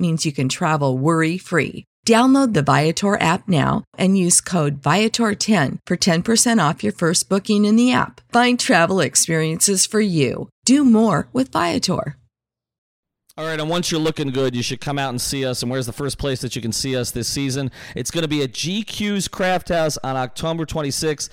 means you can travel worry free. Download the Viator app now and use code Viator10 for 10% off your first booking in the app. Find travel experiences for you. Do more with Viator. All right, and once you're looking good, you should come out and see us. And where's the first place that you can see us this season? It's going to be at GQ's Craft House on October 26th.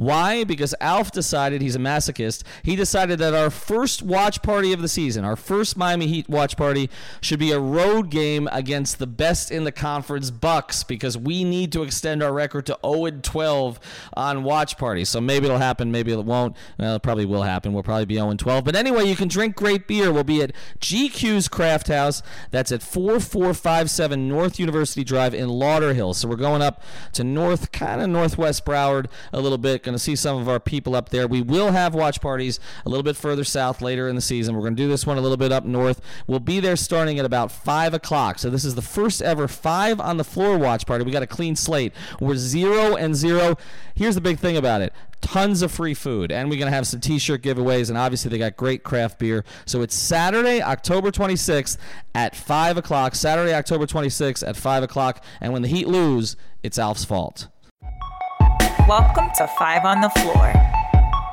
Why? Because Alf decided he's a masochist. He decided that our first watch party of the season, our first Miami Heat watch party, should be a road game against the best in the conference, Bucks, because we need to extend our record to 0 12 on watch parties. So maybe it'll happen, maybe it won't. Well, it probably will happen. We'll probably be 0 12. But anyway, you can drink great beer. We'll be at GQ's Craft House. That's at 4457 North University Drive in Lauderhill. So we're going up to north, kind of northwest Broward a little bit Going to see some of our people up there. We will have watch parties a little bit further south later in the season. We're going to do this one a little bit up north. We'll be there starting at about 5 o'clock. So this is the first ever 5 on the floor watch party. We got a clean slate. We're 0 and 0. Here's the big thing about it tons of free food and we're going to have some t-shirt giveaways and obviously they got great craft beer so it's saturday october 26th at 5 o'clock saturday october 26th at 5 o'clock and when the heat lose it's alf's fault Welcome to Five on the Floor,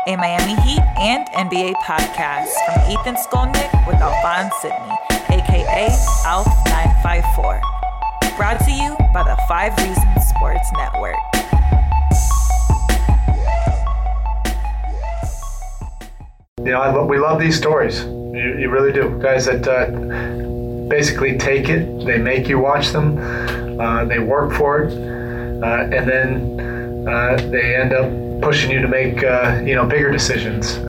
a Miami Heat and NBA podcast from Ethan Skolnick with Alphonse Sydney, aka ALF954. Brought to you by the Five Reasons Sports Network. You know, we love these stories. You, you really do. Guys that uh, basically take it, they make you watch them, uh, they work for it, uh, and then they end up pushing you to make uh, you know bigger decisions.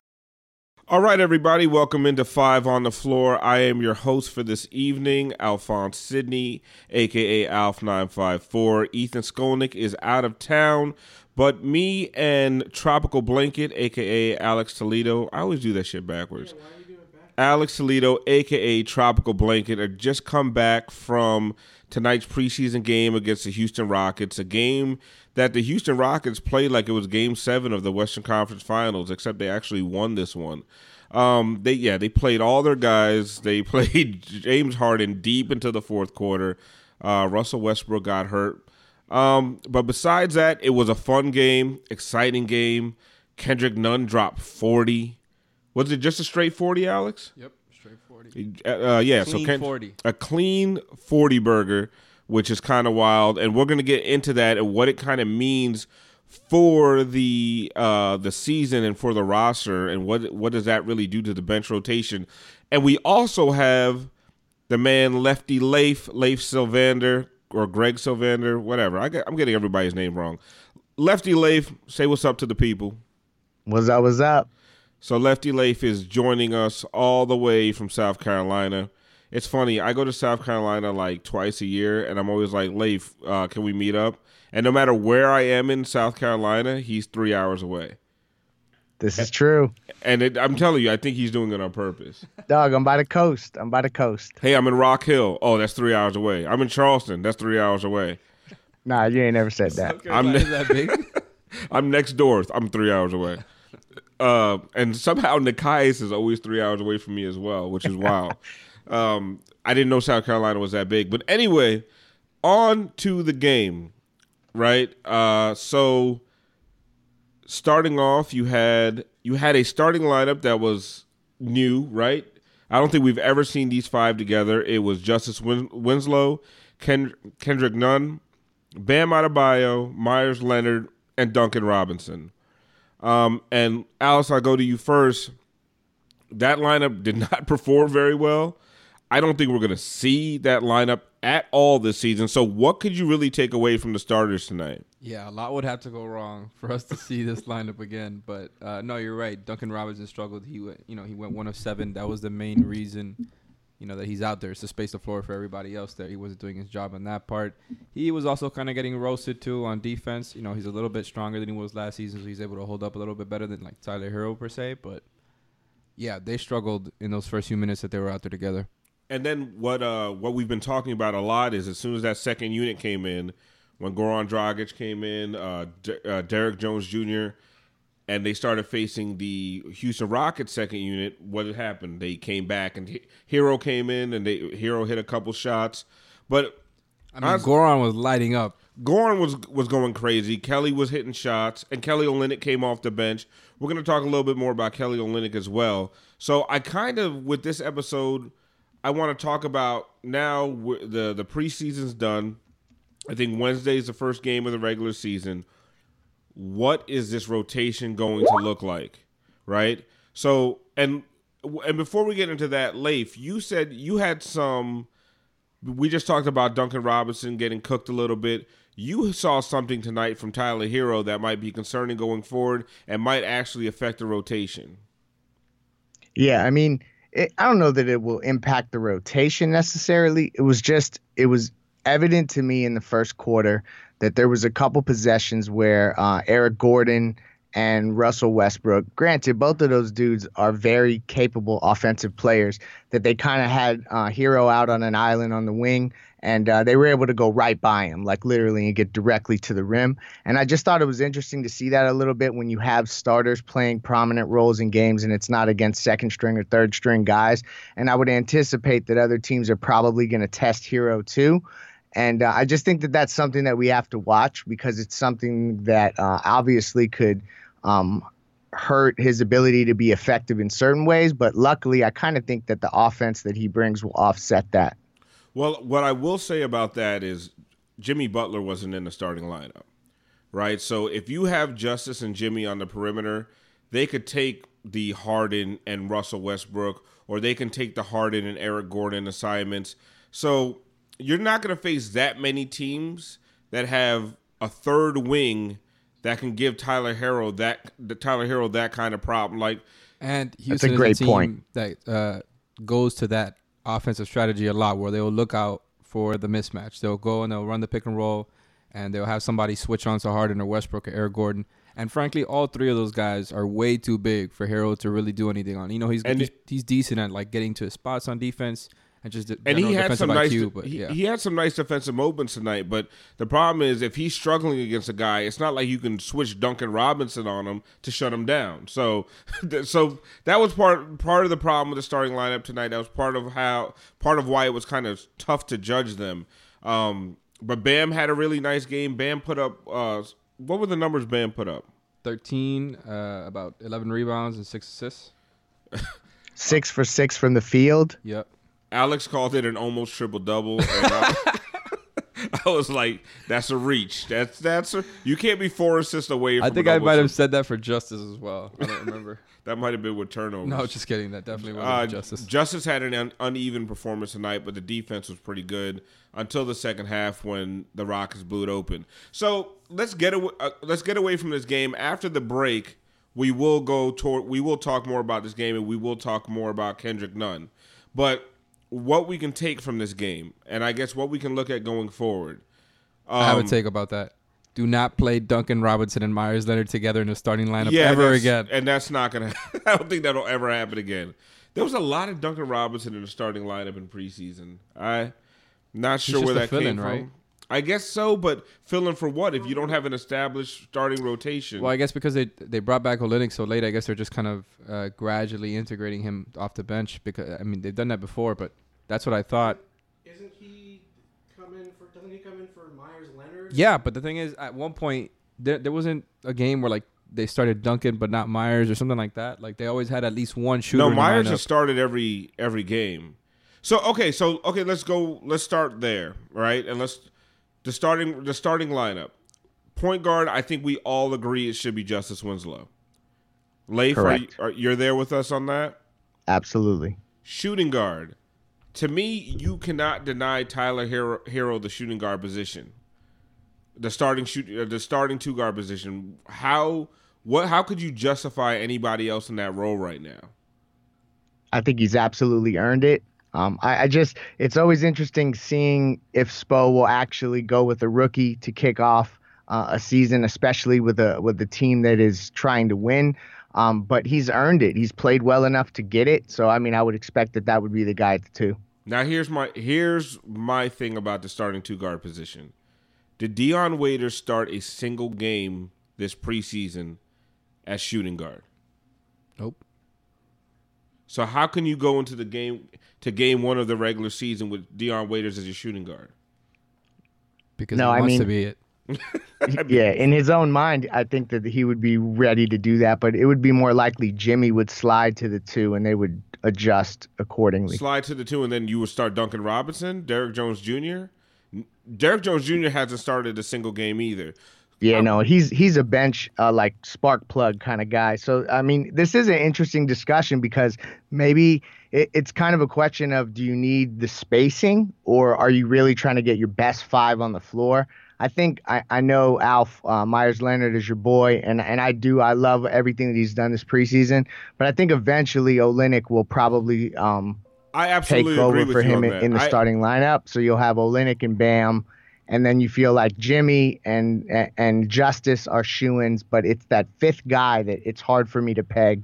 All right, everybody, welcome into Five on the Floor. I am your host for this evening, Alphonse Sidney, aka Alf954. Ethan Skolnick is out of town, but me and Tropical Blanket, aka Alex Toledo, I always do that shit backwards. Alex Toledo, aka Tropical Blanket, had just come back from tonight's preseason game against the Houston Rockets, a game that the Houston Rockets played like it was Game Seven of the Western Conference Finals, except they actually won this one. Um, they yeah, they played all their guys. They played James Harden deep into the fourth quarter. Uh, Russell Westbrook got hurt. Um, but besides that, it was a fun game, exciting game. Kendrick Nunn dropped forty. Was it just a straight forty, Alex? Yep, straight 40. Uh, uh, yeah, Clean so Ken- 40. a clean 40 burger, which is kind of wild, and we're going to get into that and what it kind of means for the uh, the season and for the roster, and what what does that really do to the bench rotation? And we also have the man Lefty Leif, Leif Sylvander or Greg Sylvander, whatever. I get, I'm getting everybody's name wrong. Lefty Leif, say what's up to the people. What's up? What's up? So Lefty Leif is joining us all the way from South Carolina. It's funny. I go to South Carolina like twice a year, and I'm always like, Leif, uh, can we meet up? And no matter where I am in South Carolina, he's three hours away. This is true. And it, I'm telling you, I think he's doing it on purpose. Dog, I'm by the coast. I'm by the coast. Hey, I'm in Rock Hill. Oh, that's three hours away. I'm in Charleston. That's three hours away. Nah, you ain't never said that. I'm Is that big? I'm next door. I'm three hours away. Uh, and somehow Nikias is always three hours away from me as well, which is wild. um, I didn't know South Carolina was that big. But anyway, on to the game, right? Uh, so starting off, you had you had a starting lineup that was new, right? I don't think we've ever seen these five together. It was Justice Win- Winslow, Ken- Kendrick Nunn, Bam Adebayo, Meyers Leonard, and Duncan Robinson. Um, and Alice, I'll go to you first. That lineup did not perform very well. I don't think we're going to see that lineup at all this season. So, what could you really take away from the starters tonight? Yeah, a lot would have to go wrong for us to see this lineup again. But uh, no, you're right. Duncan Robinson struggled. He went, you know, he went one of seven. That was the main reason, you know, that he's out there. It's a space the floor for everybody else. There, he wasn't doing his job on that part. He was also kind of getting roasted too on defense. You know, he's a little bit stronger than he was last season, so he's able to hold up a little bit better than like Tyler Herro per se. But yeah, they struggled in those first few minutes that they were out there together. And then what uh what we've been talking about a lot is as soon as that second unit came in, when Goran Dragic came in, uh, uh, Derrick Jones Jr. and they started facing the Houston Rockets second unit, what had happened? They came back and Herro came in and they Herro hit a couple shots, but I mean, Honestly- Goran was lighting up. Goran was was going crazy. Kelly was hitting shots, and Kelly Olynyk came off the bench. We're going to talk a little bit more about Kelly Olynyk as well. So I kind of with this episode, I want to talk about now the the preseason's done. I think Wednesday is the first game of the regular season. What is this rotation going to look like, right? So and and before we get into that, Leif, you said you had some we just talked about Duncan Robinson getting cooked a little bit. You saw something tonight from Tyler Herro that might be concerning going forward and might actually affect the rotation. Yeah, I mean, it, I don't know that it will impact the rotation necessarily. It was just, it was evident to me in the first quarter that there was a couple possessions where uh, Eric Gordon and Russell Westbrook, granted, both of those dudes are very capable offensive players, that they kind of had uh, Herro out on an island on the wing. And uh, they were able to go right by him, like literally, and get directly to the rim. And I just thought it was interesting to see that a little bit when you have starters playing prominent roles in games and it's not against second string or third string guys. And I would anticipate that other teams are probably going to test Herro too. And uh, I just think that that's something that we have to watch because it's something that uh, obviously could um, hurt his ability to be effective in certain ways. But luckily, I kind of think that the offense that he brings will offset that. Well, what I will say about that is Jimmy Butler wasn't in the starting lineup, right? So if you have Justice and Jimmy on the perimeter, they could take the Harden and Russell Westbrook, or they can take the Harden and Eric Gordon assignments. So you're not going to face that many teams that have a third wing that can give Tyler Herro that the Tyler Herro that kind of problem. Like And Houston great is a team point. that uh, goes to that offensive strategy a lot, where they'll look out for the mismatch. They'll go and they'll run the pick and roll, and they'll have somebody switch on to Harden or Westbrook or Eric Gordon. And frankly, all three of those guys are way too big for Herro to really do anything on. You know, he's And he's, it- he's decent at like getting to his spots on defense and just and he had some nice IQ. But he, he had some nice defensive moments tonight but the problem is if he's struggling against a guy it's not like you can switch Duncan Robinson on him to shut him down so so that was part part of the problem with the starting lineup tonight that was part of how part of why it was kind of tough to judge them um but Bam had a really nice game Bam put up uh what were the numbers Bam put up 13, uh, about 11 rebounds and six assists. Six for six from the field. Yep. Alex called it an almost triple double. I, I was like, "That's a reach. That's that's a, you can't be four assists away." From I think I might have said that for Justice as well. I don't remember. that might have been with turnovers. no, just kidding. That definitely wasn't uh, Justice. Justice had an un- uneven performance tonight, but the defense was pretty good until the second half when the Rockets blew it open. So let's get away. Uh, let's get away from this game after the break. We will go toward. We will talk more about this game, and we will talk more about Kendrick Nunn. But what we can take from this game, and I guess what we can look at going forward. I have a Um, take about that. Do not play Duncan Robinson and Meyers Leonard together in the starting lineup yeah, ever again. And that's not gonna. I don't think that'll ever happen again. There was a lot of Duncan Robinson in the starting lineup in preseason. I not sure where that came from. right? I guess so, but filling for what if you don't have an established starting rotation? Well, I guess because they they brought back Olynyk so late, I guess they're just kind of uh, gradually integrating him off the bench. Because I mean, they've done that before, but that's what I thought. Isn't he come in for? Doesn't he come in for Meyers Leonard? Yeah, but the thing is, at one point there there wasn't a game where like they started Duncan but not Meyers or something like that. Like they always had at least one shooter. no, Meyers lineup. has started every every game. So okay, so okay, let's go. Let's start there, right? And let's the starting the starting lineup. Point guard, I think we all agree it should be Justice Winslow. Leif, are you, are, you're there with us on that? Absolutely. Shooting guard, to me, you cannot deny Tyler Herro, Herro the shooting guard position, the starting shoot, uh, the starting two guard position. How what? How could you justify anybody else in that role right now? I think he's absolutely earned it. Um, I, I, just, it's always interesting seeing if Spo will actually go with a rookie to kick off uh, a season, especially with a with a team that is trying to win. Um, but he's earned it. He's played well enough to get it. So I mean, I would expect that that would be the guy at the two. Now here's my here's my thing about the starting two guard position. Did Dion Waiters start a single game this preseason as shooting guard? Nope. So how can you go into the game to game one of the regular season with Dion Waiters as your shooting guard? Because no, he I wants mean, to be it. yeah, in his own mind, I think that he would be ready to do that, but it would be more likely Jimmy would slide to the two and they would adjust accordingly. Slide to the two, and then you would start Duncan Robinson, Derrick Jones Jr. Derrick Jones Jr. hasn't started a single game either. Yeah, no, he's he's a bench uh, like spark plug kind of guy. So I mean, this is an interesting discussion because maybe it, it's kind of a question of do you need the spacing or are you really trying to get your best five on the floor? I think I, I know Alf uh, Meyers Leonard is your boy, and and I do I love everything that he's done this preseason. But I think eventually Olynyk will probably um I absolutely take over agree for him in, in the I- starting lineup. So you'll have Olynyk and Bam, and then you feel like Jimmy and and, Justice are shoe-ins, but it's that fifth guy that it's hard for me to peg.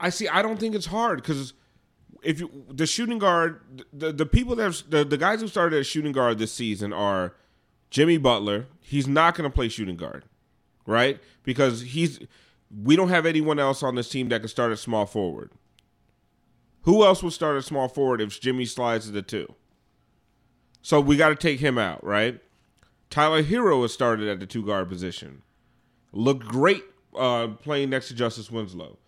I see. I don't think it's hard because if you the shooting guard, the the people that the the guys who started at shooting guard this season are Jimmy Butler. He's not going to play shooting guard, right? Because he's we don't have anyone else on this team that can start at small forward. Who else would start at small forward if Jimmy slides to the two? So we got to take him out, right? Tyler Herro has started at the two guard position. Looked great uh, playing next to Justice Winslow.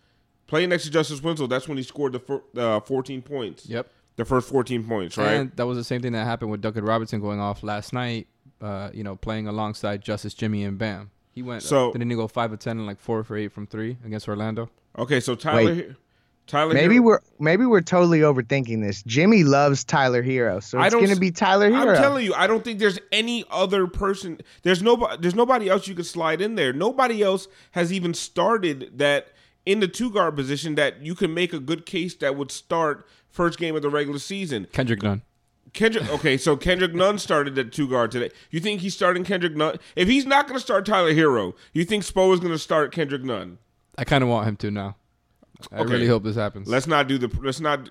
Playing next to Justice Winslow, that's when he scored the fir- uh, 14 points. Yep. The first 14 points, right? And that was the same thing that happened with Duncan Robinson going off last night. Uh, you know, playing alongside Justice, Jimmy, and Bam. He went. So- So didn't he go five of ten and like four for eight from three against Orlando? okay, so Tyler, Wait. Tyler, Maybe Herro- we're maybe we're totally overthinking this. Jimmy loves Tyler Herro, so I it's don't going to be Tyler Herro. I'm telling you, I don't think there's any other person. There's nobody. There's nobody else you could slide in there. Nobody else has even started that in the two guard position that you can make a good case that would start first game of the regular season. Kendrick Nunn. Kendrick. Okay, so Kendrick Nunn started at two guard today. You think he's starting Kendrick Nunn? If he's not going to start Tyler Herro, you think Spo is going to start Kendrick Nunn? I kind of want him to now. I Okay. really hope this happens. Let's not do the. Let's not.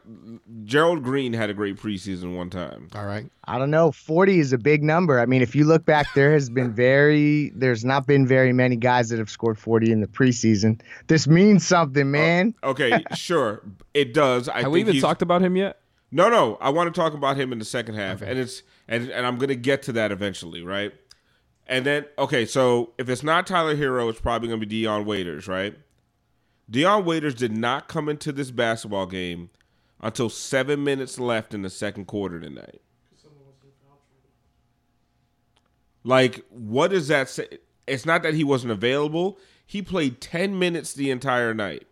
Gerald Green had a great preseason one time. All right. I don't know. 40 is a big number. I mean, if you look back, there has been very, there's not been very many guys that have scored 40 in the preseason. This means something, uh, man. Okay, sure, it does. I Have we even he's- talked about him yet? No, no. I want to talk about him in the second half, and it's and and I'm gonna get to that eventually, right? And then okay, so if it's not Tyler Herro, it's probably gonna be Dion Waiters, right? Dion Waiters did not come into this basketball game until seven minutes left in the second quarter tonight. Like, what does that say? It's not that he wasn't available. He played ten minutes the entire night.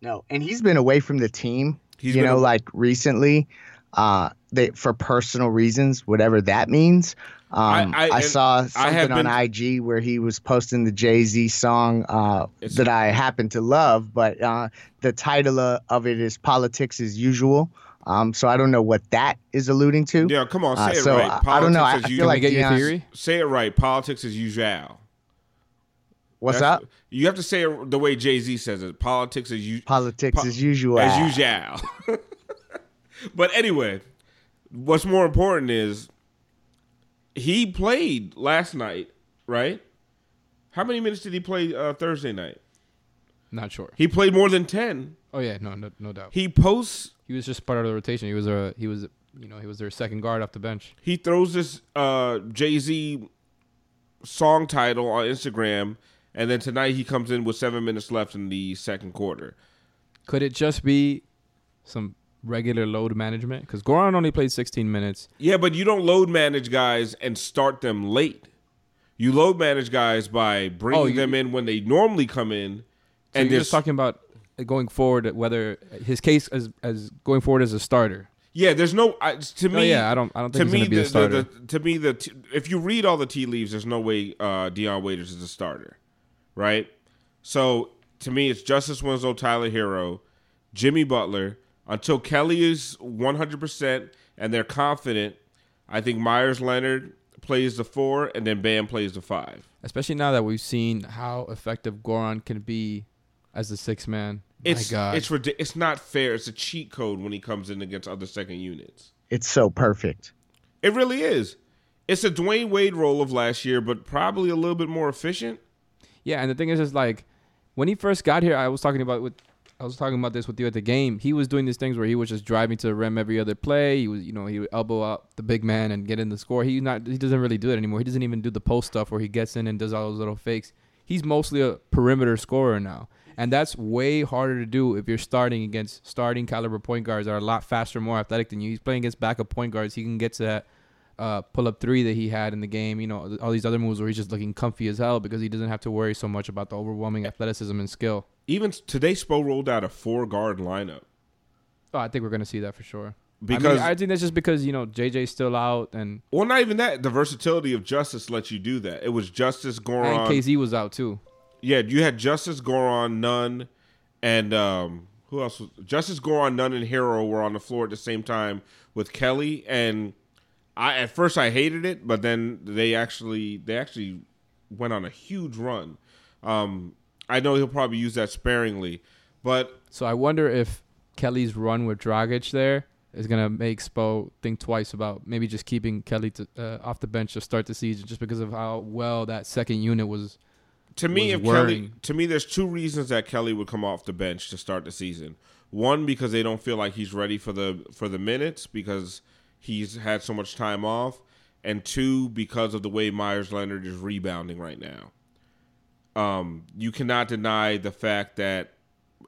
No, and he's been away from the team. He's you know, a- like recently, uh, they for personal reasons, whatever that means. Um, I- I, I- and saw I something have on IG where he was posting the Jay Z song uh, that I happen to love, but uh, the title uh, of it is "Politics as Usual." Um, so I don't know what that is alluding to. Yeah, come on, say Uh, it so right. I, I don't know. I, I Politics as feel like get your theory? Say it right. Politics as usual. What's That's- up? You have to say it the way Jay Z says it. Politics as you Politics po- as usual. as usual. but anyway, what's more important is he played last night, right? How many minutes did he play uh, Thursday night? Not sure. He played more than ten. Oh yeah, no, no, no doubt. He posts. He was just part of the rotation. He was a he was you know he was their second guard off the bench. He throws this uh, Jay Z song title on Instagram, and then tonight he comes in with seven minutes left in the second quarter. Could it just be some regular load management? Because Goran only played 16 minutes. Yeah, but you don't load manage guys and start them late. You load manage guys by bringing Oh, you- them in when they normally come in, So and you're just talking about going forward, whether his case as as going forward as a starter. Yeah, there's no I, to me. yeah, I don't- I don't think to me the, a starter. The, the, to me the t- if you read all the tea leaves, there's no way uh, Dion Waiters is a starter, right? So to me, it's Justice Winslow, Tyler Herro, Jimmy Butler until Kelly is 100 percent and they're confident. I think Meyers Leonard plays the four, and then Bam plays the five. Especially now that we've seen how effective Goran can be as a six man. It's My God. it's it's not fair. It's a cheat code when he comes in against other second units. It's so perfect. It really is. It's a Dwyane Wade role of last year, but probably a little bit more efficient. Yeah, and the thing is, is like when he first got here, I was talking about with I was talking about this with you at the game. He was doing these things where he was just driving to the rim every other play. He was, you know, he would elbow out the big man and get in the score. He not he doesn't really do it anymore. He doesn't even do the post stuff where he gets in and does all those little fakes. He's mostly a perimeter scorer now. And that's way harder to do if you're starting against starting caliber point guards that are a lot faster, more athletic than you. He's playing against backup point guards. He can get to that uh, pull up three that he had in the game. You know, all these other moves where he's just looking comfy as hell because he doesn't have to worry so much about the overwhelming athleticism and skill. Even today, Spo rolled out a four guard lineup. Oh, I think we're gonna see that for sure. Because- I, mean, I think that's just because you know JJ's still out and Well, not even that. The versatility of Justice lets you do that. It was Justice Goran. and KZ was out too. Yeah, you had Justice Goran, Nunn, and um, who else? Was, Justice Goran, Nunn, and Herro were on the floor at the same time with Kelly. And I at first I hated it, but then they actually they actually went on a huge run. Um, I know he'll probably use that sparingly, but So I wonder if Kelly's run with Dragic there is gonna make Spo think twice about maybe just keeping Kelly to, uh, off the bench to start the season, just because of how well that second unit was. to me, was if Kelly, to me, there's two reasons that Kelly would come off the bench to start the season. One, because they don't feel like he's ready for the for the minutes because he's had so much time off, and two, because of the way Meyers Leonard is rebounding right now. Um, you cannot deny the fact that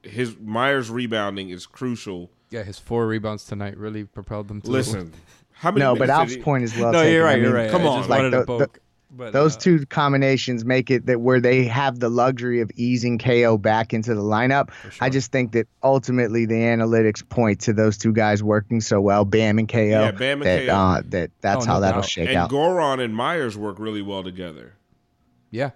his Meyers rebounding is crucial. Yeah, his four rebounds tonight really propelled them to. Listen, how many? No, but minutes Alf's he- point is well no, taken. you're I right. You're mean, right. come I on. just Like wanted the- to poke. But, Those uh, two combinations make it that where they have the luxury of easing KO back into the lineup. I just think that ultimately the analytics point to those two guys working so well, Bam and KO. Yeah, Bam and that, KO. Uh, that that's Oh, how no that'll doubt. shake and out. Goran and Meyers work really well together. Yeah,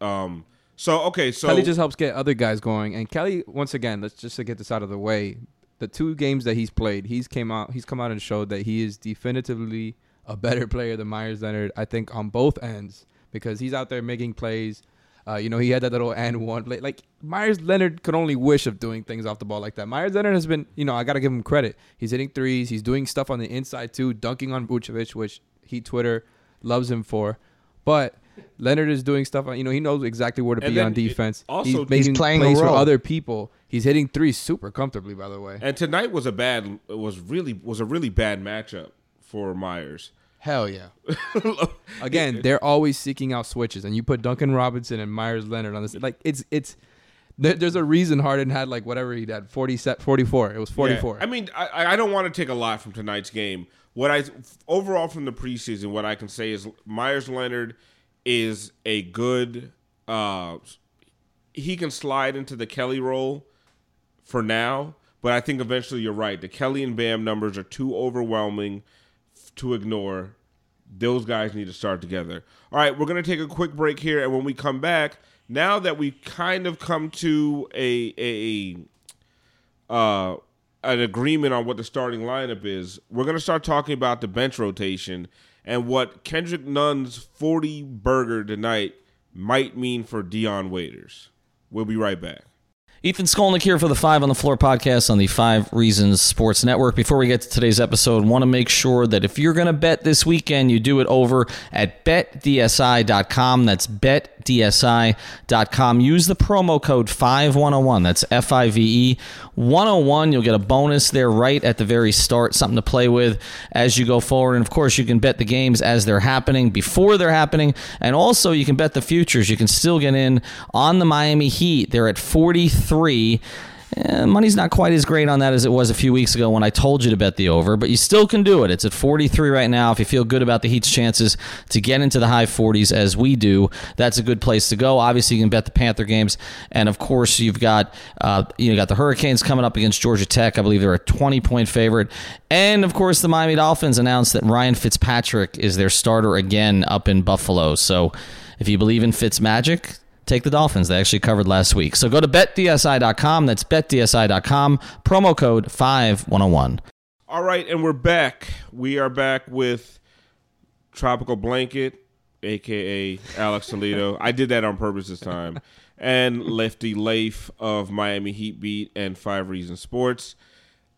Um, so okay, so Kelly just helps get other guys going. And Kelly, once again, let's just to get this out of the way. The two games that he's played, he's came out, he's come out and showed that he is definitively a better player than Meyers Leonard. I think on both ends because he's out there making plays. Uh, you know, he had that little and one play. Like Meyers Leonard could only wish of doing things off the ball like that. Meyers Leonard has been, you know, I got to give him credit. He's hitting threes. He's doing stuff on the inside too, dunking on Vucevic, which he Twitter loves him for. But Leonard is doing stuff. on You know, he knows exactly where to And be then on it- defense. also- he's He's making playing a plays for other people. He's hitting threes super comfortably, by the way. And tonight was a bad was really was a really bad matchup for Meyers. Hell yeah. Again, they're always seeking out switches, and you put Duncan Robinson and Meyers Leonard on this. Like it's it's there's a reason Harden had like whatever he had 40 set 44. It was 44. Yeah. I mean, I, I don't want to take a lot from tonight's game. What I overall from the preseason, what I can say is Meyers Leonard is a good. Uh, he can slide into the Kelly role for now, but I think eventually you're right. The Kelly and Bam numbers are too overwhelming to ignore. Those guys need to start together. All right, we're going to take a quick break here, and when we come back, now that we kind of come to a a uh, an agreement on what the starting lineup is, we're going to start talking about the bench rotation and what Kendrick Nunn's 40 burger tonight might mean for Dion Waiters. We'll be right back. Ethan Skolnick here for the Five on the Floor podcast on the Five Reasons Sports Network. Before we get to today's episode, want to make sure that if you're going to bet this weekend, you do it over at betdsi.com. That's betdsi.com. Use the promo code 5101. That's F I V E 101. You'll get a bonus there right at the very start, something to play with as you go forward. And of course, you can bet the games as they're happening, before they're happening, and also you can bet the futures. You can still get in on the Miami Heat. They're at 43 eh, money's not quite as great on that as it was a few weeks ago when I told you to bet the over, but you still can do it. It's at 43 right now. If you feel good about the Heat's chances to get into the high 40s as we do, that's a good place to go. Obviously, you can bet the Panther games, and of course, you've got uh, you know got the Hurricanes coming up against Georgia Tech. I believe they're a 20 point favorite, and of course, the Miami Dolphins announced that Ryan Fitzpatrick is their starter again up in Buffalo. So, if you believe in Fitz magic, take the Dolphins. They actually covered last week. So go to betdsi.com. That's betdsi.com. Promo code 5101. All right, and we're back. We are back with Tropical Blanket, aka Alex Toledo. I did that on purpose this time. And Lefty Leif of Miami Heat Beat and Five Reasons Sports.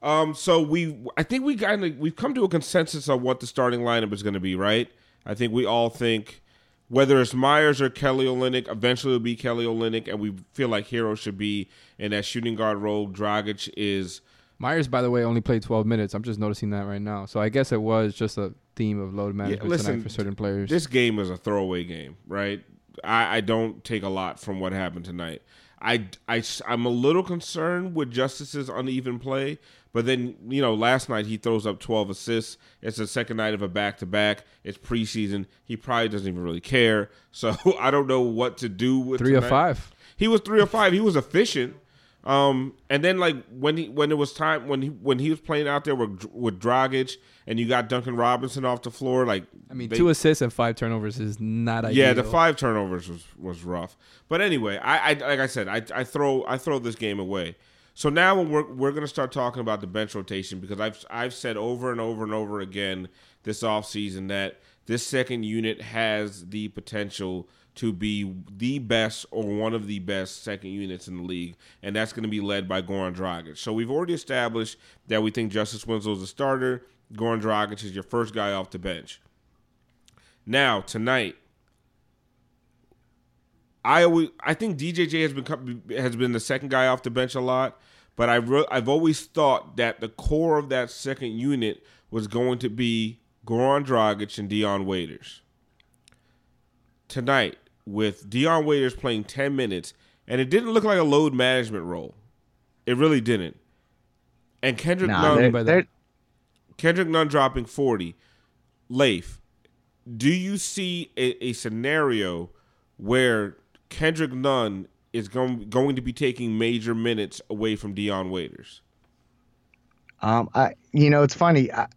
Um, so we, I think we kind of we've come to a consensus on what the starting lineup is going to be, right? I think we all think whether it's Meyers or Kelly Olynyk, eventually it'll be Kelly Olynyk, and we feel like Herro should be in that shooting guard role. Dragic is Meyers, by the way, only played 12 minutes. I'm just noticing that right now. So I guess it was just a theme of load management Yeah, listen, tonight for certain players. This game is a throwaway game, right? I, I don't take a lot from what happened tonight. I, I, I'm a little concerned with Justice's uneven play, but then, you know, last night he throws up 12 assists. It's the second night of a back to back. It's preseason. He probably doesn't even really care. So I don't know what to do with Three or tonight. five. He was three or five. He was efficient. Um, and then like when he when it was time when he when he was playing out there with with Dragic and you got Duncan Robinson off the floor, like I mean, they- two assists and five turnovers is not ideal. yeah, the five turnovers was, was rough. But anyway, I, I like I said, I, I throw I throw this game away. So now we're we're gonna start talking about the bench rotation because I've I've said over and over and over again this offseason that this second unit has the potential to be the best or one of the best second units in the league, and that's going to be led by Goran Dragic. So we've already established that we think Justice Winslow is a starter. Goran Dragic is your first guy off the bench. Now tonight, I always, I think DJJ has become has been the second guy off the bench a lot, but I re- I've always thought that the core of that second unit was going to be Goran Dragic and Dion Waiters. Tonight, with Dion Waiters playing ten minutes, and it didn't look like a load management role. It really didn't. And Kendrick Nah, Nunn, they're, they're, Kendrick Nunn dropping 40. Leif, do you see a, a scenario where Kendrick Nunn is going, going to be taking major minutes away from Dion Waiters? Um, I, you know, it's funny. I,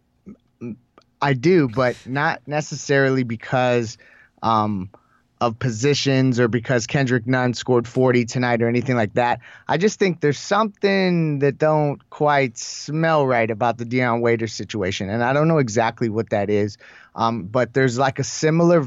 I do, but not necessarily because um, of positions or because Kendrick Nunn scored 40 tonight or anything like that. I just think there's something that don't quite smell right about the Dion Waiters situation, and I don't know exactly what that is. Um, but there's like a similar.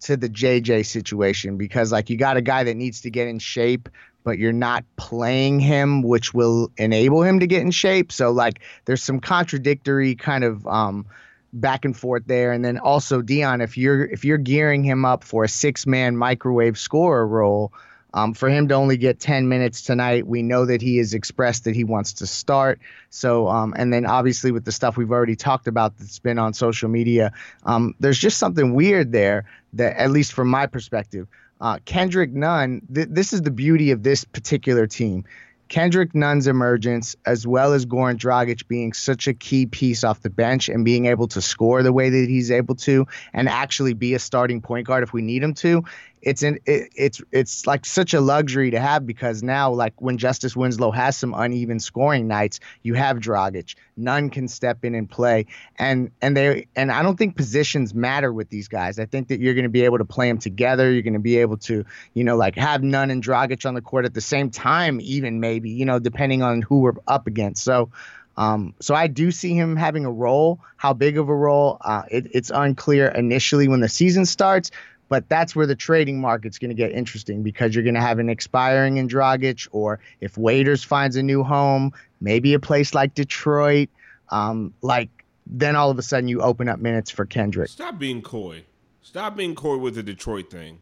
to the JJ situation because like you got a guy that needs to get in shape but you're not playing him which will enable him to get in shape. So like there's some contradictory kind of um back and forth there. And then also Dion if you're if you're gearing him up for a six man microwave scorer role um, for him to only get 10 minutes tonight, we know that he has expressed that he wants to start. So, um, and then obviously with the stuff we've already talked about that's been on social media, um, there's just something weird there that, at least from my perspective, uh, Kendrick Nunn, th- this is the beauty of this particular team. Kendrick Nunn's emergence, as well as Goran Dragic being such a key piece off the bench and being able to score the way that he's able to, and actually be a starting point guard if we need him to, it's in it, it's it's like such a luxury to have because now like when Justice Winslow has some uneven scoring nights, you have Dragic. Nunn can step in and play, and and they and I don't think positions matter with these guys. I think that you're going to be able to play them together. You're going to be able to you know like have Nunn and Dragic on the court at the same time, even maybe you know depending on who we're up against. So. Um, so I do see him having a role. How big of a role? Uh, it, it's unclear initially when the season starts, But that's where the trading market's going to get interesting because you're going to have an expiring in Dragic, or if Waiters finds a new home, maybe a place like Detroit, um, like then all of a sudden you open up minutes for Kendrick. Stop being coy. Stop being coy with the Detroit thing.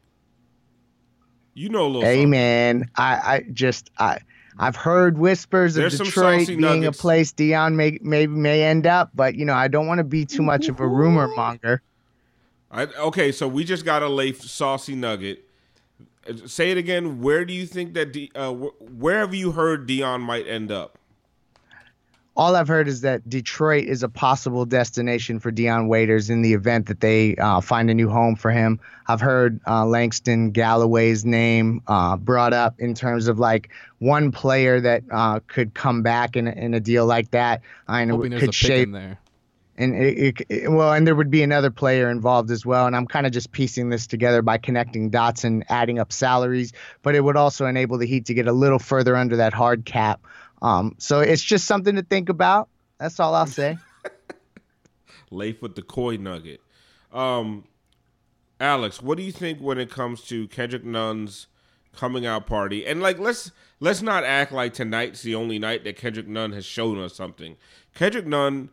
You know a little. Hey something. man, I, I just I I've heard whispers of There's some Detroit being nuggets. a place Dion may maybe may end up, but you know I don't want to be too much of a rumor monger. I, okay, so we just got a late saucy nugget. Say it again. Where do you think that? D, uh, where have you heard Dion might end up? All I've heard is that Detroit is a possible destination for Dion Waiters in the event that they uh, find a new home for him. I've heard uh, Langston Galloway's name uh, brought up in terms of like one player that uh, could come back in, a- in a deal like that. I know Hoping there's a could pick shape in there. And it, it, well, and there would be another player involved as well. And I'm kind of just piecing this together by connecting dots and adding up salaries, but it would also enable the Heat to get a little further under that hard cap. Um, so it's just something to think about. That's all I'll say. Leif with the coy nugget. Um, Alex, what do you think when it comes to Kendrick Nunn's coming out party? And like, let's let's not act like tonight's the only night that Kendrick Nunn has shown us something. Kendrick Nunn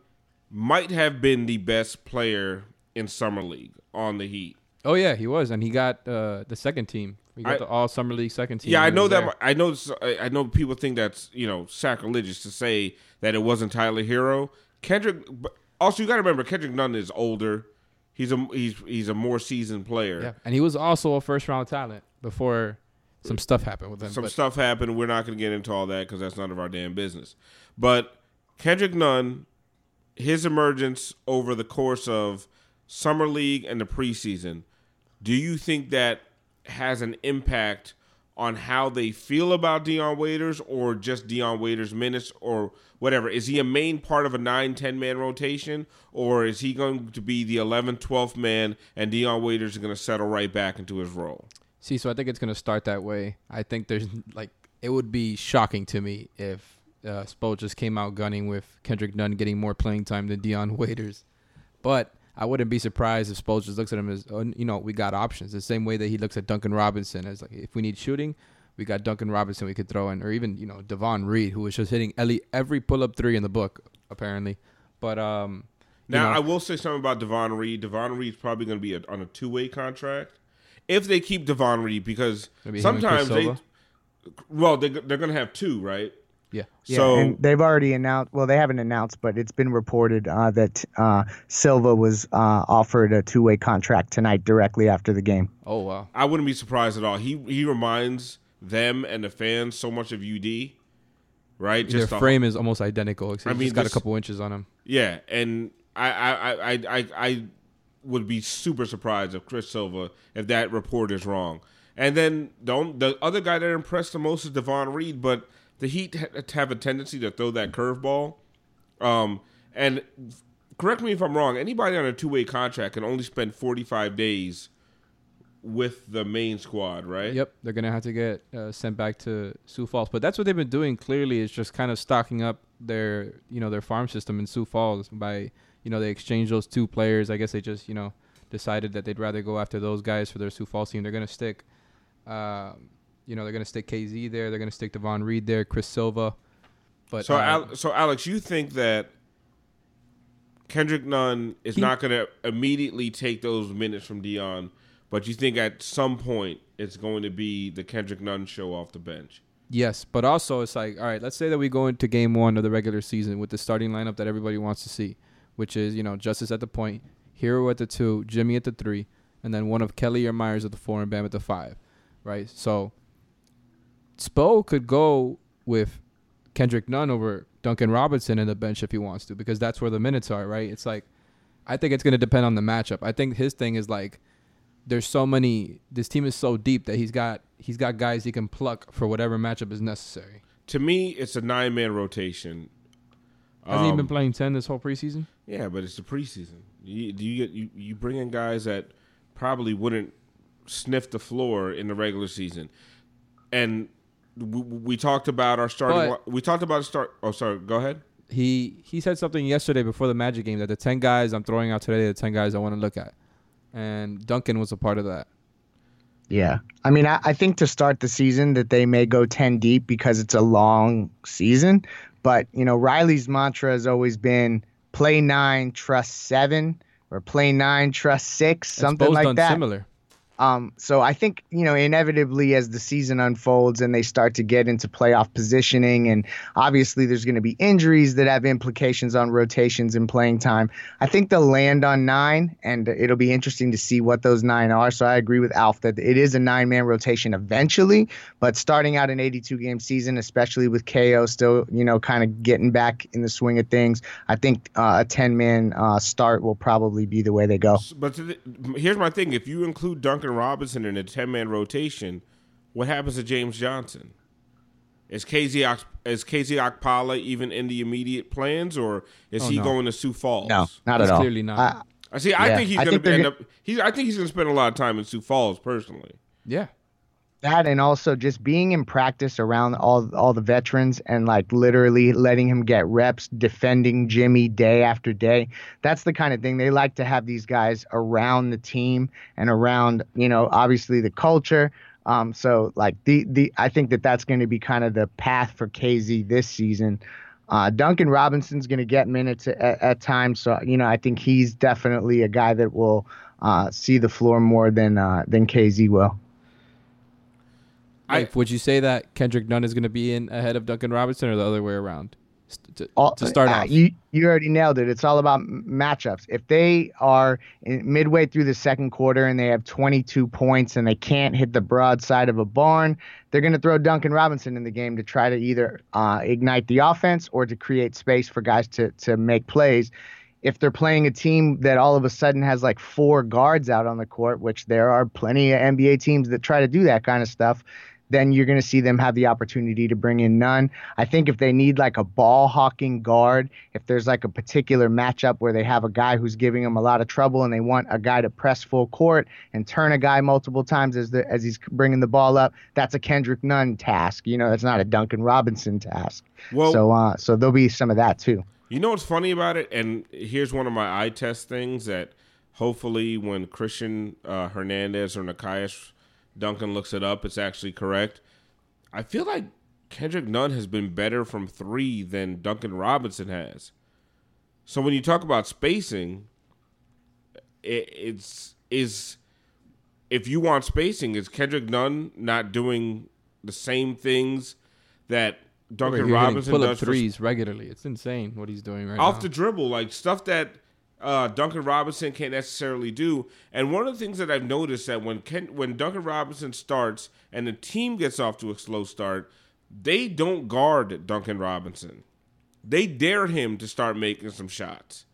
might have been the best player in summer league on the Heat. Oh yeah, he was, and he got uh, the second team. He got I- the All Summer League second team. Yeah, I know that. there. I know. I know people think that's you know sacrilegious to say that it wasn't Tyler Herro. Kendrick. but Also, you got to remember Kendrick Nunn is older. He's a he's he's a more seasoned player. Yeah, and he was also a first round talent before some stuff happened with him. Some but stuff happened. We're not going to get into all that because that's none of our damn business. But Kendrick Nunn, his emergence over the course of summer league and the preseason, do you think that has an impact on how they feel about Dion Waiters or just Dion Waiters minutes or whatever? Is he a main part of a 9-10 man rotation or is he going to be the 11th, 12th man and Dion Waiters is going to settle right back into his role? See, so I think it's gonna start that way. I think there's like it would be shocking to me if uh, Spo just came out gunning with Kendrick Nunn getting more playing time than Dion Waiters, but I wouldn't be surprised if Spo just looks at him as oh, you know we got options the same way that he looks at Duncan Robinson as like if we need shooting. We got Duncan Robinson we could throw in, or even you know Devon Reed, who was just hitting every, every pull up three in the book apparently. But um, Now, know- I will say something about Devon Reed. Devon Reed's probably going to be a, on a two way contract if they keep Devon Reed because sometimes they, well, they, they're going to have two, right? Yeah, Yeah, So- and they've already announced. Well, they haven't announced, but it's been reported uh, that uh, Silva was uh, offered a two-way contract tonight directly after the game. oh wow, I wouldn't be surprised at all. He he reminds them and the fans so much of UD, right? their the- frame is almost identical. Except I mean, he's got a couple inches on him. Yeah, and I I, I, I, I I would be super surprised if Chris Silva if that report is wrong. And then the on- the other guy that impressed the most is Devon Reed, but the Heat have a tendency to throw that curveball. Um, and correct me if I'm wrong. Anybody on a two way contract can only spend 45 days with the main squad, right? Yep, they're gonna have to get uh, sent back to Sioux Falls. But that's what they've been doing. Clearly, is just kind of stocking up their you know their farm system in Sioux Falls by you know they exchanged those two players. I guess they just you know decided that they'd rather go after those guys for their Sioux Falls team. They're gonna stick, um, you know, they're gonna stick KZ there. They're gonna stick Devon Reed there, Chris Silva. But So, uh, Al- so Alex, you think that Kendrick Nunn is He- not going to immediately take those minutes from Dion, but you think at some point it's going to be the Kendrick Nunn show off the bench? Yes, but also it's like, all right, let's say that we go into game one of the regular season with the starting lineup that everybody wants to see, which is, you know, Justice at the point, Herro at the two, Jimmy at the three, and then one of Kelly or Meyers at the four and Bam at the five, right? So Spo could go with Kendrick Nunn over Duncan Robinson in the bench if he wants to, because that's where the minutes are, right? It's like, I think it's going to depend on the matchup. I think his thing is like, there's so many. This team is so deep that he's got he's got guys he can pluck for whatever matchup is necessary. To me, it's a nine man rotation. He Um, been playing ten this whole preseason? Yeah, but it's the preseason. You, do you, get you you bring in guys that probably wouldn't sniff the floor in the regular season, and we, we talked about our starting. But- we talked about a start. Oh, sorry. Go ahead. He he said something yesterday before the Magic game that the ten guys I'm throwing out today the ten guys I want to look at, and Duncan was a part of that. Yeah. I mean, I, I think to start the season that they may go 10 deep because it's a long season. But, you know, Riley's mantra has always been play nine, trust seven, or play nine, trust six, It's something both like done that. Similar. Um, so I think you know inevitably as the season unfolds and they start to get into playoff positioning, and obviously there's going to be injuries that have implications on rotations and playing time. I think they'll land on nine, and it'll be interesting to see what those nine are. So I agree with Alf that it is a nine-man rotation eventually, but starting out an 82-game season, especially with KO still you know kind of getting back in the swing of things, I think uh, a 10-man uh, start will probably be the way they go. But the, here's my thing: if you include Duncan Robinson in a ten man rotation, what happens to James Johnson? Is KZ is KZ Okpala even in the immediate plans, or is Oh, he no. going to Sioux Falls? No, not He's at all. clearly not. I- I see. I Yeah, think he's going to they're end up. He, I think he's going to spend a lot of time in Sioux Falls personally. Yeah. That and also just being in practice around all all the veterans and like literally letting him get reps defending Jimmy day after day. That's the kind of thing they like to have these guys around the team and around, you know, obviously the culture. Um, so like the the I think that that's going to be kind of the path for KZ this season. Uh, Duncan Robinson's going to get minutes at, at times, so you know I think he's definitely a guy that will uh, see the floor more than uh, than KZ will. I- Like, would you say that Kendrick Nunn is going to be in ahead of Duncan Robinson, or the other way around? To, all, to start uh, off, you you already nailed it. It's all about matchups. If they are in, midway through the second quarter and they have 22 points and they can't hit the broadside of a barn, they're going to throw Duncan Robinson in the game to try to either uh, ignite the offense or to create space for guys to to make plays. If they're playing a team that all of a sudden has like four guards out on the court, which there are plenty of NBA teams that try to do that kind of stuff, then you're going to see them have the opportunity to bring in Nunn. I think if they need like a ball hawking guard, if there's like a particular matchup where they have a guy who's giving them a lot of trouble and they want a guy to press full court and turn a guy multiple times as the as he's bringing the ball up, that's a Kendrick Nunn task. You know, that's not a Duncan Robinson task. Well- so uh, so there'll be some of that too. You know what's funny about it? And here's one of my eye test things that hopefully when Christian uh, Hernandez or Nekias Duncan looks it up, it's actually correct. I feel like Kendrick Nunn has been better from three than Duncan Robinson has. So when you talk about spacing, it, it's is if you want spacing, is Kendrick Nunn not doing the same things that Duncan Robinson pull-up does for threes regularly. It's insane what he's doing right off now. the dribble, like stuff that uh, Duncan Robinson can't necessarily do. And one of the things that I've noticed that when Ken, when Duncan Robinson starts and the team gets off to a slow start, they don't guard Duncan Robinson. They dare him to start making some shots.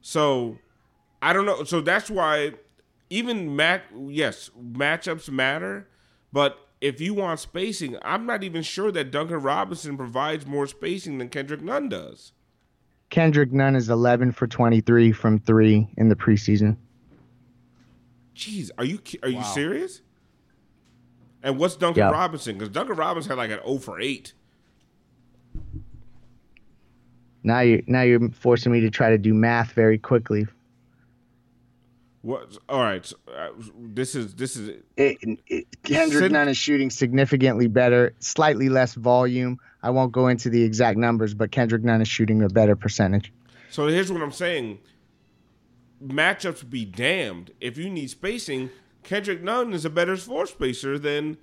So I don't know. So that's why even mat yes matchups matter, but if you want spacing, I'm not even sure that Duncan Robinson provides more spacing than Kendrick Nunn does. Kendrick Nunn is 11 for 23 from three in the preseason. Jeez, are you are you Wow. serious? And what's Duncan Yeah. Robinson? Because Duncan Robinson had like an 0 for 8. Now you now you're forcing me to try to do math very quickly. What? All right, so, uh, this is this is it, it, Kendrick Sid- Nunn is shooting significantly better, slightly less volume. I won't go into the exact numbers, but Kendrick Nunn is shooting a better percentage. so. Here's what I'm saying: matchups be damned. If you need spacing, Kendrick Nunn is a better floor spacer than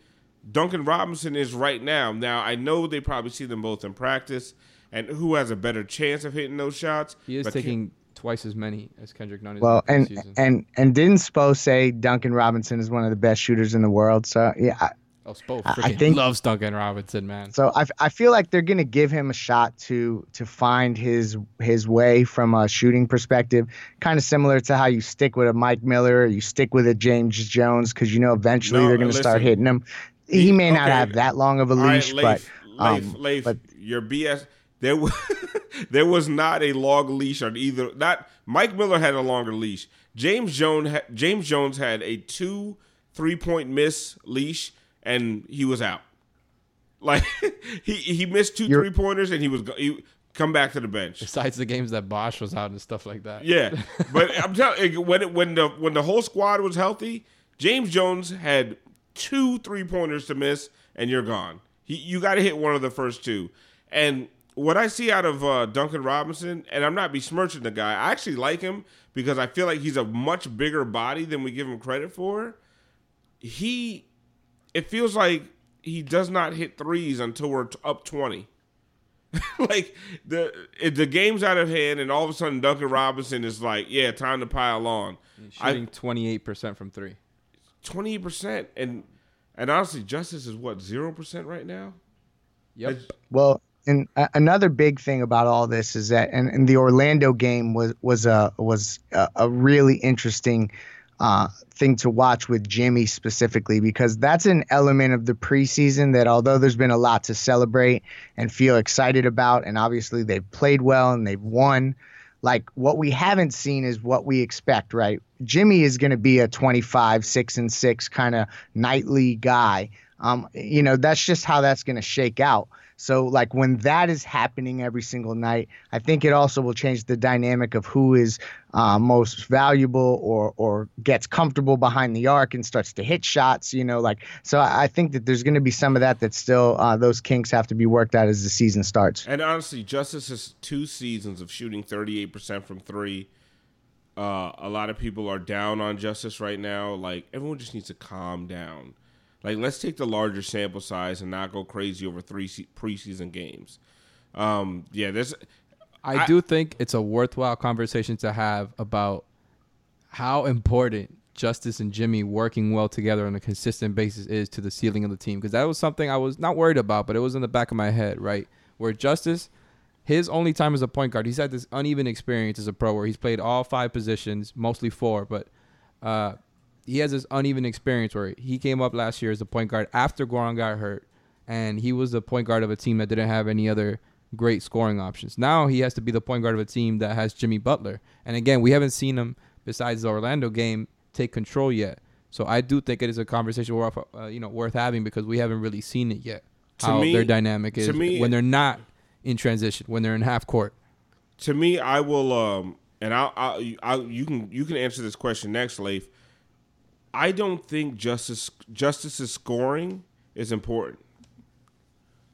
Duncan Robinson is right now. Now I know they probably see them both in practice, and who has a better chance of hitting those shots? he is but Ken- taking twice as many as Kendrick Nunn is. Well, and season. and and didn't Spo say Duncan Robinson is one of the best shooters in the world? So yeah, I, oh, Spo I- I think- loves Duncan Robinson, man. so I, I feel like they're gonna give him a shot to to find his his way from a shooting perspective, kind of similar to how you stick with a Mike Miller, or you stick with a James Jones, because you know eventually No, they're gonna start hitting him. He may not have that long of a leash, but Leif, Leif, um, Leif, but your BS. There was there was not a long leash on either. Not Mike Miller had a longer leash. James Jones James Jones had a two three point miss leash, and he was out. Like he he missed 2 You're- three pointers, and he was he come back to the bench. Besides the games that Bosh was out and stuff like that. Yeah, but I'm telling you, when it, when the when the whole squad was healthy, James Jones had two three pointers to miss, and you're gone. He, you got to hit one of the first two. And what I see out of uh, Duncan Robinson, and I'm not besmirching the guy, I actually like him because I feel like he's a much bigger body than we give him credit for. He, it feels like he does not hit threes until we're up 20. like the the game's out of hand, and all of a sudden Duncan Robinson is like, "Yeah, time to pile on." Shooting twenty eight percent from three. Twenty eight percent, and and honestly, Justice is what zero percent right now. Yep. Well, and a- another big thing about all this is that, and, and the Orlando game was was a was a, a really interesting uh, thing to watch with Jimmy specifically because that's an element of the preseason that, although there's been a lot to celebrate and feel excited about, and obviously they've played well and they've won. Like what we haven't seen is what we expect, right? Jimmy is going to be a 25, six and six kind of nightly guy. Um, you know, that's just how that's going to shake out. So, like when that is happening every single night, I think it also will change the dynamic of who is uh, most valuable or or gets comfortable behind the arc and starts to hit shots. You know, like so. I think that there's going to be some of that that still uh, those kinks have to be worked out as the season starts. And honestly, Justice has two seasons of shooting 38% from three. Uh, a lot of people are down on Justice right now. Like, everyone just needs to calm down. Like, let's take the larger sample size and not go crazy over three se- preseason games. Um, yeah, there's. I, I- do think it's a worthwhile conversation to have about how important Justice and Jimmy working well together on a consistent basis is to the ceiling of the team. Because that was something I was not worried about, but it was in the back of my head, right? Where Justice, his only time as a point guard, he's had this uneven experience as a pro where he's played all five positions, mostly four, but uh, he has this uneven experience where he came up last year as a point guard after Goran got hurt, and he was the point guard of a team that didn't have any other great scoring options. Now he has to be the point guard of a team that has Jimmy Butler, and again, we haven't seen him besides the Orlando game take control yet. So I do think it is a conversation worth uh, you know worth having because we haven't really seen it yet. To how me- their dynamic is me- when they're not in transition, when they're in half court. to me, I will, um, and I'll, I'll, I'll, you can, you can answer this question next, Leif. I don't think Justice Justice's scoring is important.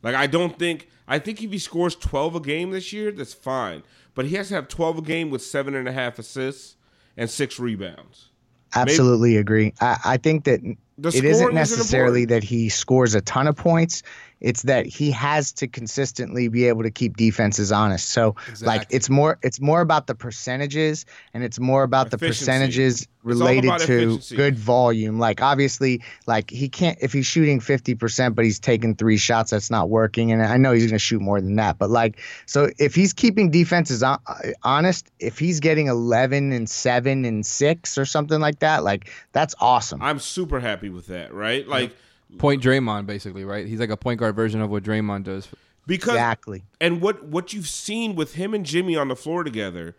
Like, I don't think. I think if he scores twelve a game this year, that's fine. But he has to have twelve a game with seven and a half assists and six rebounds. Absolutely agree. I, I think that it isn't necessarily that he scores a ton of points. It's that he has to consistently be able to keep defenses honest. So like it's more it's more about the percentages and it's more about the percentages related to efficiency. good volume. Like obviously like he can't if he's shooting 50% but he's taking 3 shots that's not working and I know he's going to shoot more than that. But like so if he's keeping defenses on, uh, honest, if he's getting 11 and 7 and 6 or something like that, like that's awesome. I'm super happy with that, right? Like Point Draymond, basically, right? He's like a point guard version of what Draymond does. because Exactly. and what what you've seen with him and Jimmy on the floor together,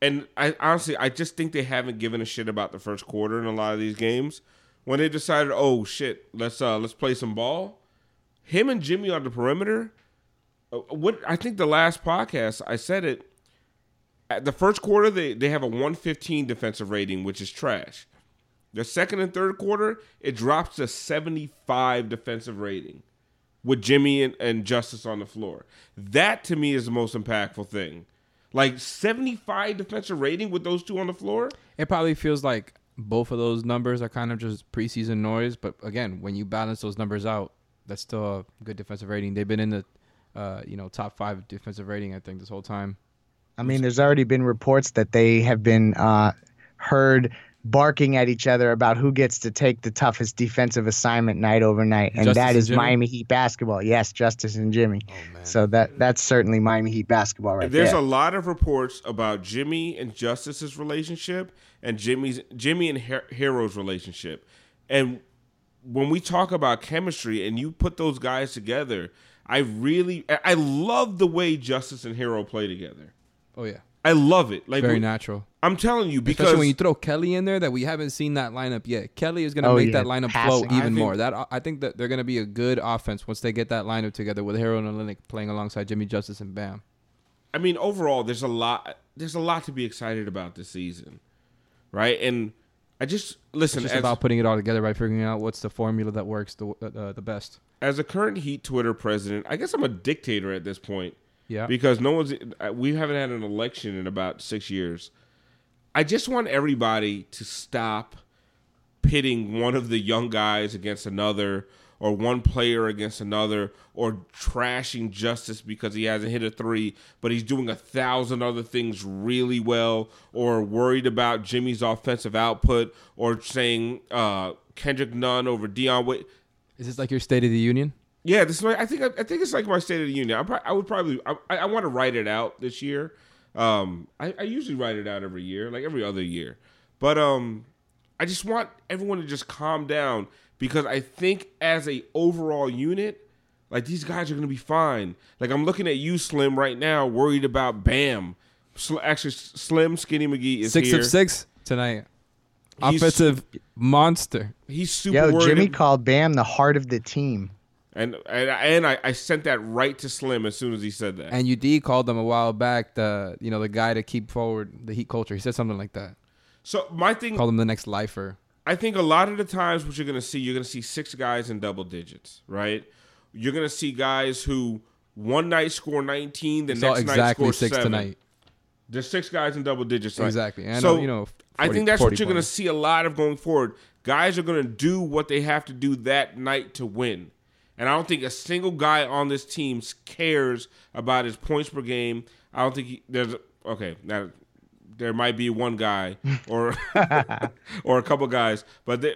and I honestly I just think they haven't given a shit about the first quarter in a lot of these games. When they decided, oh shit, let's uh let's play some ball. Him and Jimmy on the perimeter. uh, What I think the last podcast I said it. At the first quarter they they have a 115 defensive rating, which is trash. The second and third quarter it drops to 75 defensive rating with Jimmy and, and Justice on the floor. That to me is the most impactful thing. Like 75 defensive rating with those two on the floor. It probably feels like both of those numbers are kind of just preseason noise, but again, when you balance those numbers out, that's still a good defensive rating. They've been in the, uh, you know, top five defensive rating, I think, this whole time. I mean, there's already been reports that they have been uh, heard barking at each other about who gets to take the toughest defensive assignment night over night, and Justice that and? Miami Heat basketball. Yes, Justice and Jimmy. Oh, so that that's certainly Miami Heat basketball right there. There's there. a lot of reports about Jimmy and Justice's relationship and Jimmy's Jimmy and Her- Herro's relationship. And when we talk about chemistry and you put those guys together, I really I- I love the way Justice and Hero play together. Oh yeah, I love it. Like very we- natural. I'm telling you because Especially when you throw Kelly in there, that we haven't seen that lineup yet. Kelly is going to Oh, make yeah, that lineup flow even think- more. That I think that they're going to be a good offense once they get that lineup together with Herro and Olynyk playing alongside Jimmy Justice and Bam. I mean, overall, there's a lot. There's a lot to be excited about this season, right? And I just listen It's just as, about putting it all together by figuring out what's the formula that works the uh, the best. as a current Heat Twitter president. I guess I'm a dictator at this point. Yeah. because no one's we haven't had an election in about six years. I just want everybody to stop pitting one of the young guys against another or one player against another or trashing justice because he hasn't hit a three but he's doing a thousand other things really well or worried about jimmy's offensive output or saying uh, kendrick nunn over dion Wait, Is this like your State of the Union? Yeah, this is my, I think I think it's like my State of the Union. I, pro- I would probably I, I want to write it out this year. Um, I, I usually write it out every year, like every other year. But um, I just want everyone to just calm down because I think as a overall unit, like these guys are gonna be fine. Like I'm looking at you, Slim, right now, worried about Bam. Sl- actually, Slim Skinny McGee is six here. of six tonight. He's- Offensive monster. He's super Yo, worried. Jimmy called Bam the heart of the team. And and, and I, I sent that right to Slim as soon as he said that. And UD called them a while back the you know the guy to keep forward the Heat culture. He said something like that. so my thing Called him the next lifer. I think a lot of the times what you're going to see, you're going to see six guys in double digits, right? You're going to see guys who one night score 19, the next night score six seven. tonight. There's six guys in double digits. Right? Exactly. And, so you know, I think that's what you're going to see a lot of going forward. Guys are going to do what they have to do that night to win. And I don't think a single guy on this team cares about his points per game. I don't think he, there's okay. Now there might be one guy or or a couple guys, but they,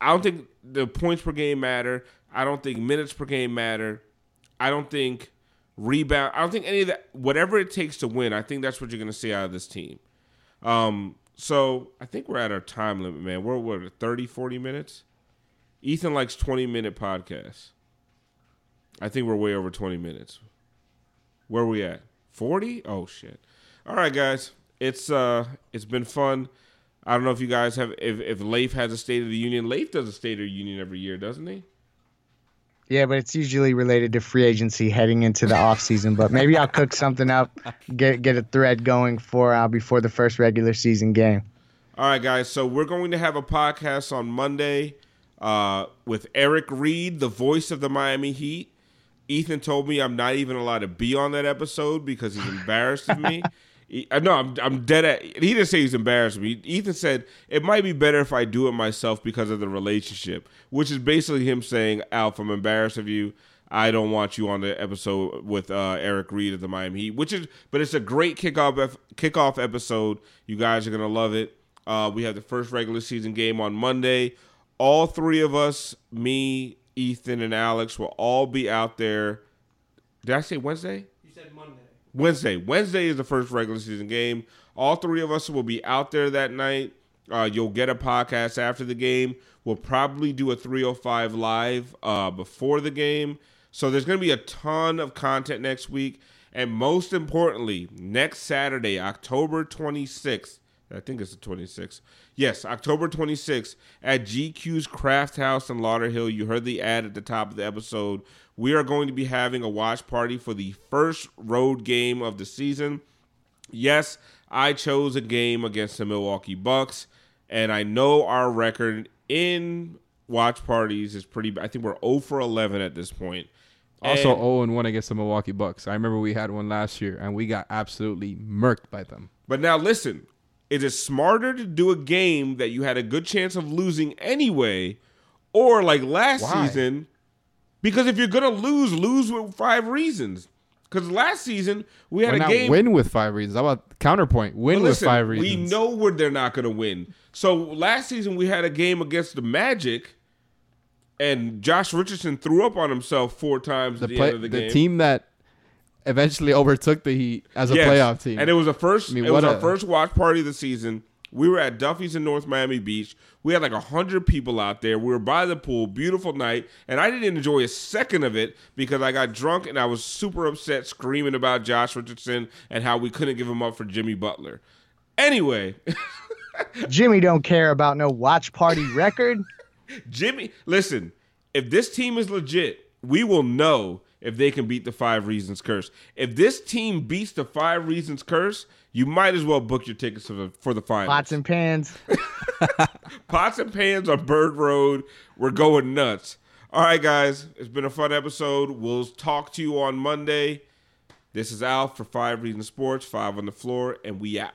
I don't think the points per game matter. I don't think minutes per game matter. I don't think rebound. I don't think any of that. Whatever it takes to win, I think that's what you're going to see out of this team. Um, so I think we're at our time limit, man. We're what 30, 40 minutes. Ethan likes 20 minute podcasts. I think we're way over 20 minutes. Where are we at? 40? Oh shit. All right, guys. It's uh it's been fun. I don't know if you guys have if if Leif has a State of the Union. Leif does a State of the Union every year, doesn't he? Yeah, but it's usually related to free agency heading into the off season. But maybe I'll cook something up, get get a thread going for uh, before the first regular season game. All right, guys. So we're going to have a podcast on Monday uh, with Eric Reid, the voice of the Miami Heat. Ethan told me I'm not even allowed to be on that episode because he's embarrassed of me. He- uh, no, I'm I'm dead at. He didn't say he's embarrassed of me. Ethan said it might be better if I do it myself because of the relationship, which is basically him saying, "Alf, I'm embarrassed of you. I don't want you on the episode with uh, Eric Reid of the Miami Heat." Which is, but it's a great kickoff kickoff episode. You guys are gonna love it. Uh, we have the first regular season game on Monday. All three of us, me, Ethan, and Alex, will all be out there. Did I say Wednesday? You said Monday. Wednesday. Wednesday is the first regular season game. All three of us will be out there that night. Uh, you'll get a podcast after the game. We'll probably do a 305 live uh, before the game. So there's going to be a ton of content next week. And most importantly, next Saturday, October 26th, I think it's the 26th. Yes, October 26th at GQ's Craft House in Lauderhill. You heard the ad at the top of the episode. We are going to be having a watch party for the first road game of the season. Yes, I chose a game against the Milwaukee Bucks, and I know our record in watch parties is pretty. I think we're 0 for 11 at this point. Also, And- 0 and 1 against the Milwaukee Bucks. I remember we had one last year and we got absolutely murked by them. But now listen, it is smarter to do a game that you had a good chance of losing anyway, or like last Why? season, because if you're gonna lose, lose with five reasons. Because last season we had Why a game. win with five reasons? How about counterpoint? Win But with five reasons. We know where they're not gonna win. So last season we had a game against the Magic, and Josh Richardson threw up on himself four times the at the play, end of the, the game. team that eventually overtook the Heat as a Yes. playoff team. And it was a first. I mean, it was what our first watch party of the season. We were at Duffy's in North Miami Beach. We had like a hundred people out there. We were by the pool, beautiful night, and I didn't enjoy a second of it because I got drunk and I was super upset, screaming about Josh Richardson and how we couldn't give him up for Jimmy Butler. Anyway, Jimmy don't care about no watch party record. Jimmy, listen, if this team is legit, we will know if they can beat the five reasons curse. If this team beats the five reasons curse, you might as well book your tickets for the for the finals. Pots and pans. Pots and pans on Bird Road. We're going nuts. All right, guys. It's been a fun episode. We'll talk to you on Monday. This is Al for Five Reasons Sports, Five on the Floor, and we out.